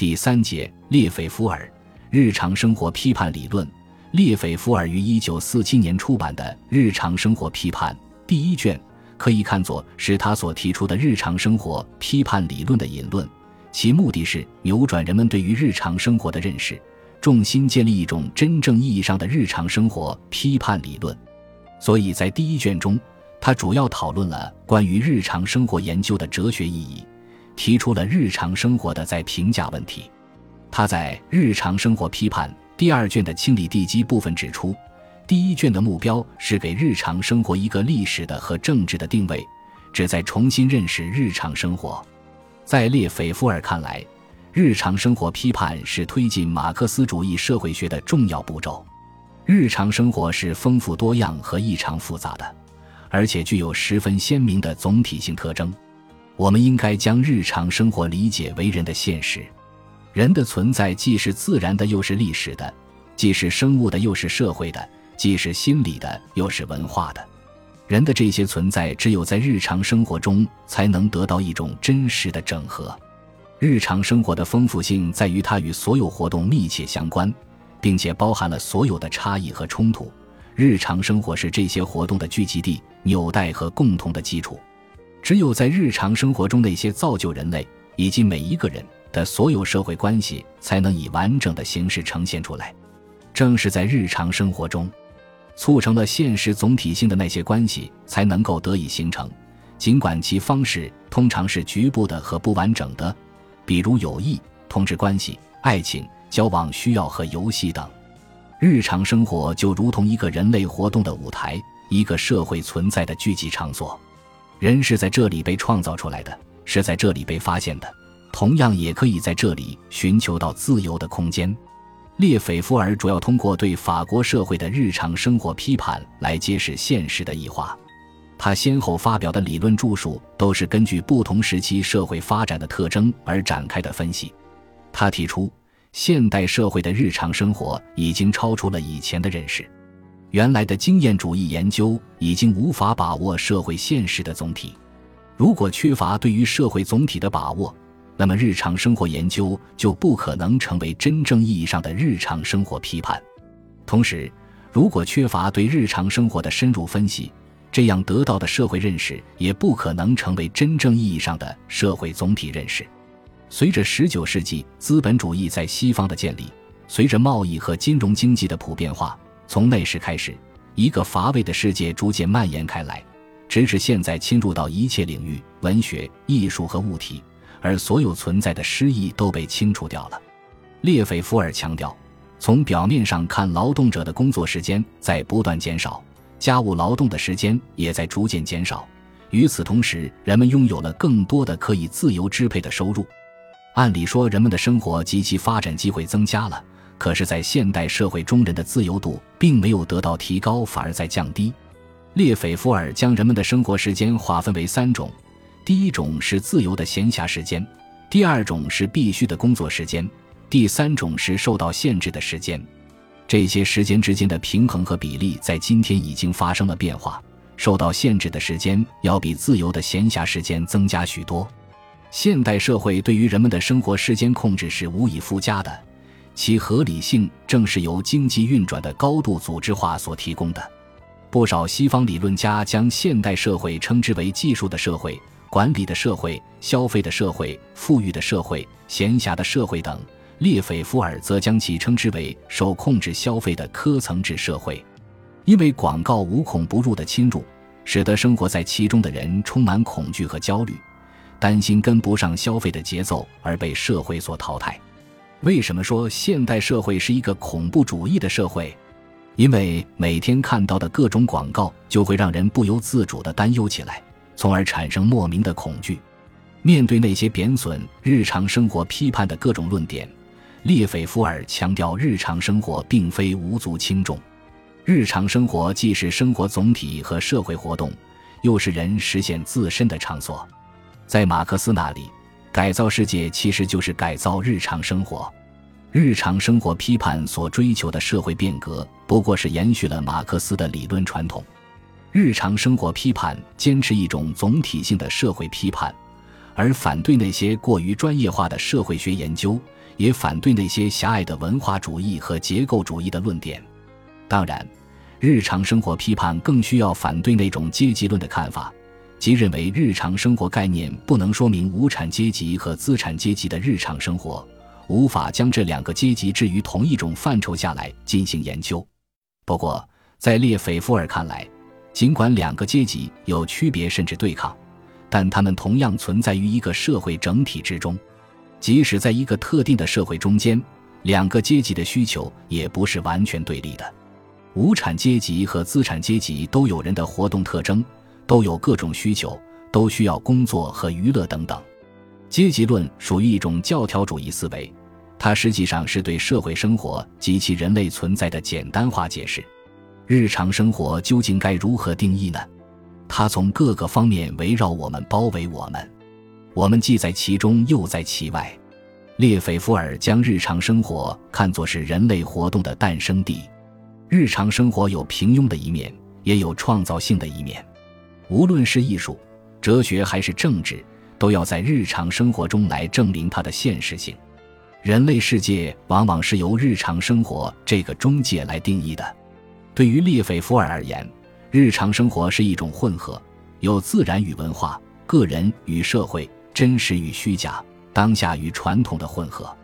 第三节，列斐福尔日常生活批判理论。列斐福尔于一九四七年出版的《日常生活批判》第一卷，可以看作是他所提出的日常生活批判理论的引论，其目的是扭转人们对于日常生活的认识，重新建立一种真正意义上的日常生活批判理论。所以在第一卷中，他主要讨论了关于日常生活研究的哲学意义。提出了日常生活的再评价问题。他在《日常生活批判》第二卷的清理地基部分指出，第一卷的目标是给日常生活一个历史的和政治的定位，旨在重新认识日常生活。在列斐夫尔看来，日常生活批判是推进马克思主义社会学的重要步骤。日常生活是丰富多样和异常复杂的，而且具有十分鲜明的总体性特征。我们应该将日常生活理解为人的现实。人的存在既是自然的，又是历史的；既是生物的，又是社会的；既是心理的，又是文化的。人的这些存在，只有在日常生活中才能得到一种真实的整合。日常生活的丰富性在于它与所有活动密切相关，并且包含了所有的差异和冲突。日常生活是这些活动的聚集地、纽带和共同的基础。只有在日常生活中，那些造就人类以及每一个人的所有社会关系，才能以完整的形式呈现出来。正是在日常生活中，促成了现实总体性的那些关系，才能够得以形成。尽管其方式通常是局部的和不完整的，比如友谊、同志关系、爱情、交往需要和游戏等。日常生活就如同一个人类活动的舞台，一个社会存在的聚集场所。人是在这里被创造出来的，是在这里被发现的，同样也可以在这里寻求到自由的空间。列斐夫尔主要通过对法国社会的日常生活批判来揭示现实的异化。他先后发表的理论著述都是根据不同时期社会发展的特征而展开的分析。他提出，现代社会的日常生活已经超出了以前的认识。原来的经验主义研究已经无法把握社会现实的总体。如果缺乏对于社会总体的把握，那么日常生活研究就不可能成为真正意义上的日常生活批判。同时，如果缺乏对日常生活的深入分析，这样得到的社会认识也不可能成为真正意义上的社会总体认识。随着19世纪资本主义在西方的建立，随着贸易和金融经济的普遍化。从那时开始，一个乏味的世界逐渐蔓延开来，直至现在侵入到一切领域，文学、艺术和物体，而所有存在的诗意都被清除掉了。列斐福尔强调，从表面上看，劳动者的工作时间在不断减少，家务劳动的时间也在逐渐减少。与此同时，人们拥有了更多的可以自由支配的收入。按理说，人们的生活及其发展机会增加了。可是，在现代社会中，人的自由度并没有得到提高，反而在降低。列斐福尔将人们的生活时间划分为三种：第一种是自由的闲暇时间；第二种是必须的工作时间；第三种是受到限制的时间。这些时间之间的平衡和比例在今天已经发生了变化。受到限制的时间要比自由的闲暇时间增加许多。现代社会对于人们的生活时间控制是无以复加的。其合理性正是由经济运转的高度组织化所提供的。不少西方理论家将现代社会称之为技术的社会、管理的社会、消费的社会、富裕的社会、闲暇的社会等。列斐福尔则将其称之为受控制消费的科层制社会，因为广告无孔不入的侵入，使得生活在其中的人充满恐惧和焦虑，担心跟不上消费的节奏而被社会所淘汰。为什么说现代社会是一个恐怖主义的社会？因为每天看到的各种广告就会让人不由自主地担忧起来，从而产生莫名的恐惧。面对那些贬损日常生活批判的各种论点，列斐福尔强调：日常生活并非无足轻重，日常生活既是生活总体和社会活动，又是人实现自身的场所。在马克思那里。改造世界其实就是改造日常生活，日常生活批判所追求的社会变革，不过是延续了马克思的理论传统。日常生活批判坚持一种总体性的社会批判，而反对那些过于专业化的社会学研究，也反对那些狭隘的文化主义和结构主义的论点。当然，日常生活批判更需要反对那种阶级论的看法，即认为日常生活概念不能说明无产阶级和资产阶级的日常生活，无法将这两个阶级置于同一种范畴下来进行研究。不过，在列斐夫尔看来，尽管两个阶级有区别甚至对抗，但他们同样存在于一个社会整体之中。即使在一个特定的社会中间，两个阶级的需求也不是完全对立的。无产阶级和资产阶级都有人的活动特征，都有各种需求，都需要工作和娱乐等等。阶级论属于一种教条主义思维，它实际上是对社会生活及其人类存在的简单化解释。日常生活究竟该如何定义呢？它从各个方面围绕我们，包围我们。我们既在其中，又在其外。列斐福尔将日常生活看作是人类活动的诞生地。日常生活有平庸的一面，也有创造性的一面。无论是艺术、哲学还是政治，都要在日常生活中来证明它的现实性。人类世界往往是由日常生活这个中介来定义的。对于列斐福尔而言，日常生活是一种混合，有自然与文化、个人与社会。真实与虚假，当下与传统的混合，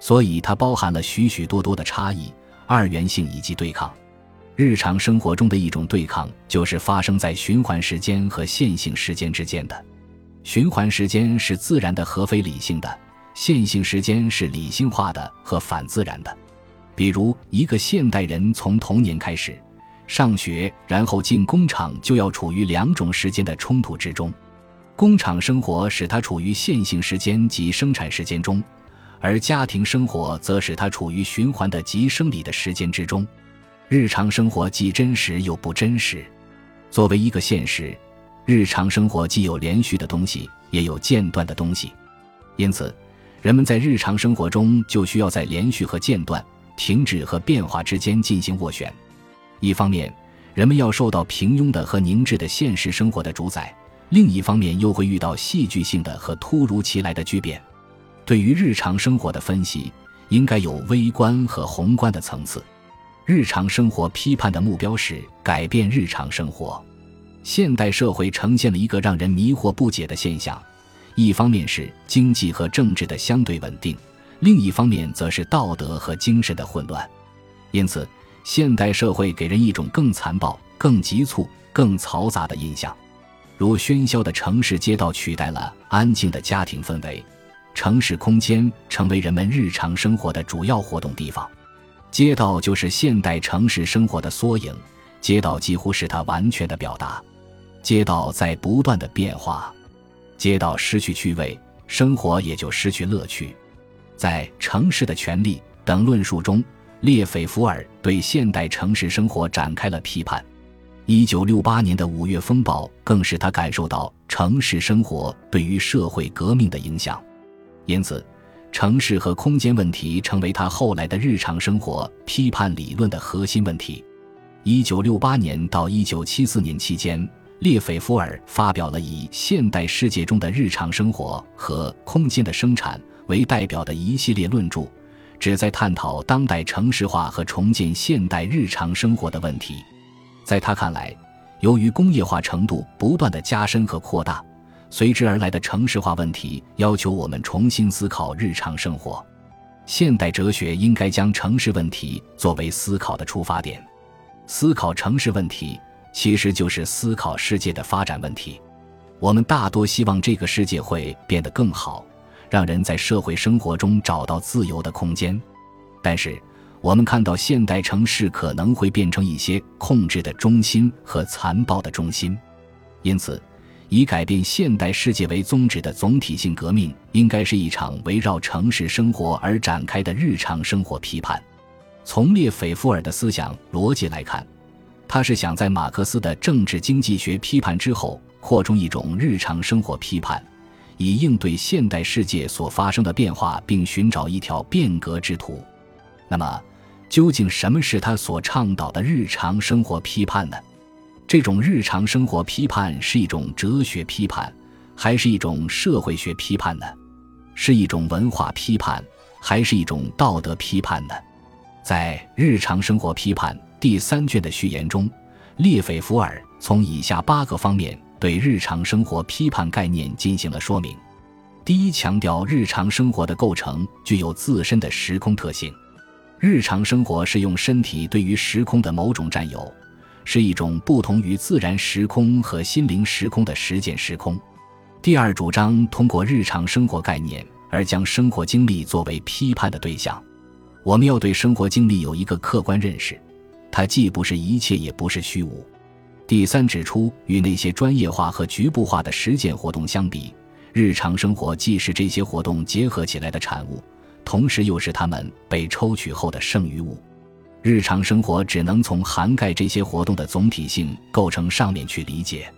所以它包含了许许多多的差异、二元性以及对抗。日常生活中的一种对抗，就是发生在循环时间和线性时间之间的。循环时间是自然的和非理性的，线性时间是理性化的和反自然的。比如，一个现代人从童年开始上学，然后进工厂，就要处于两种时间的冲突之中。工厂生活使他处于线性时间及生产时间中，而家庭生活则使他处于循环的及生理的时间之中。日常生活既真实又不真实。作为一个现实，日常生活既有连续的东西，也有间断的东西。因此，人们在日常生活中就需要在连续和间断、停止和变化之间进行斡旋。一方面，人们要受到平庸的和凝滞的现实生活的主宰。另一方面，又会遇到戏剧性的和突如其来的巨变。对于日常生活的分析，应该有微观和宏观的层次。日常生活批判的目标是改变日常生活。现代社会呈现了一个让人迷惑不解的现象：一方面是经济和政治的相对稳定，另一方面则是道德和精神的混乱。因此，现代社会给人一种更残暴、更急促、更嘈杂的印象。如喧嚣的城市街道取代了安静的家庭氛围，城市空间成为人们日常生活的主要活动地方，街道就是现代城市生活的缩影，街道几乎是它完全的表达。街道在不断的变化，街道失去趣味，生活也就失去乐趣。在《城市的权利》等论述中，列斐福尔对现代城市生活展开了批判。一九六八年的五月风暴更使他感受到城市生活对于社会革命的影响，因此，城市和空间问题成为他后来的日常生活批判理论的核心问题。一九六八年到一九七四年期间，列斐福尔发表了以现代世界中的日常生活和空间的生产为代表的一系列论著，旨在探讨当代城市化和重建现代日常生活的问题。在他看来，由于工业化程度不断的加深和扩大，随之而来的城市化问题要求我们重新思考日常生活。现代哲学应该将城市问题作为思考的出发点。思考城市问题，其实就是思考世界的发展问题。我们大多希望这个世界会变得更好，让人在社会生活中找到自由的空间。但是，我们看到现代城市可能会变成一些控制的中心和残暴的中心，因此，以改变现代世界为宗旨的总体性革命，应该是一场围绕城市生活而展开的日常生活批判。从列斐夫尔的思想逻辑来看，他是想在马克思的政治经济学批判之后，扩充一种日常生活批判，以应对现代世界所发生的变化，并寻找一条变革之途。那么，究竟什么是他所倡导的日常生活批判呢？这种日常生活批判是一种哲学批判，还是一种社会学批判呢？是一种文化批判，还是一种道德批判呢？在《日常生活批判》第三卷的序言中，列斐福尔从以下八个方面对日常生活批判概念进行了说明。第一，强调日常生活的构成具有自身的时空特性。日常生活是用身体对于时空的某种占有，是一种不同于自然时空和心灵时空的实践时空。第二，主张通过日常生活概念而将生活经历作为批判的对象。我们要对生活经历有一个客观认识，它既不是一切，也不是虚无。第三，指出与那些专业化和局部化的实践活动相比，日常生活既是这些活动结合起来的产物，同时又是它们被抽取后的剩余物。日常生活只能从涵盖这些活动的总体性构成上面去理解。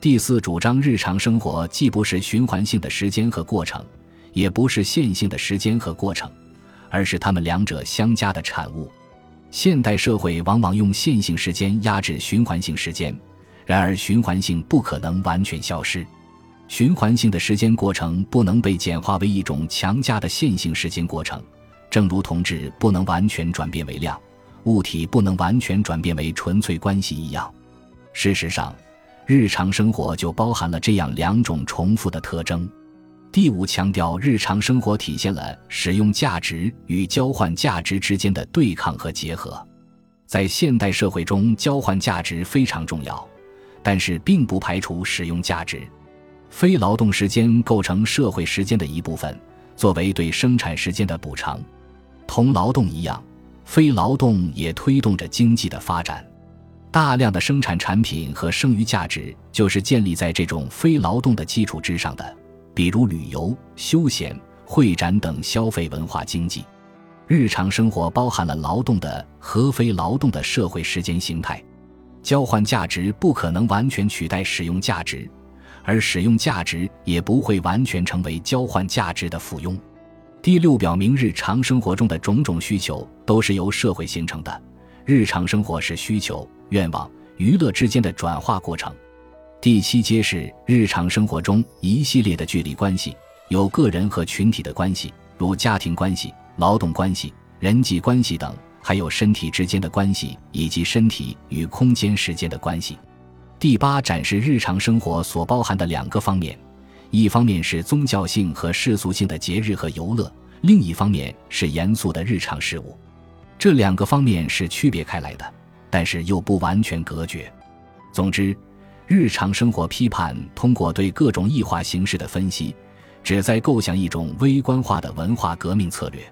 第四，主张日常生活既不是循环性的时间和过程，也不是线性的时间和过程。而是它们两者相加的产物。现代社会往往用线性时间压制循环性时间，然而循环性不可能完全消失。循环性的时间过程不能被简化为一种强加的线性时间过程，正如同质不能完全转变为量，物体不能完全转变为纯粹关系一样。事实上，日常生活就包含了这样两种重复的特征。第五，强调日常生活体现了使用价值与交换价值之间的对抗和结合。在现代社会中，交换价值非常重要，但是并不排除使用价值。非劳动时间构成社会时间的一部分，作为对生产时间的补偿。同劳动一样，非劳动也推动着经济的发展。大量的生产产品和剩余价值就是建立在这种非劳动的基础之上的。比如旅游、休闲、会展等消费文化经济，日常生活包含了劳动的和非劳动的社会时间形态。交换价值不可能完全取代使用价值，而使用价值也不会完全成为交换价值的附庸。第六，表明日常生活中的种种需求都是由社会形成的，日常生活是需求、愿望、娱乐之间的转化过程。第七，揭示日常生活中一系列的距离关系，有个人和群体的关系，如家庭关系、劳动关系、人际关系等，还有身体之间的关系以及身体与空间时间的关系。第八，展示日常生活所包含的两个方面：一方面是宗教性和世俗性的节日和游乐，另一方面是严肃的日常事务。这两个方面是区别开来的，但是又不完全隔绝。总之。日常生活批判通过对各种异化形式的分析，旨在构想一种微观化的文化革命策略。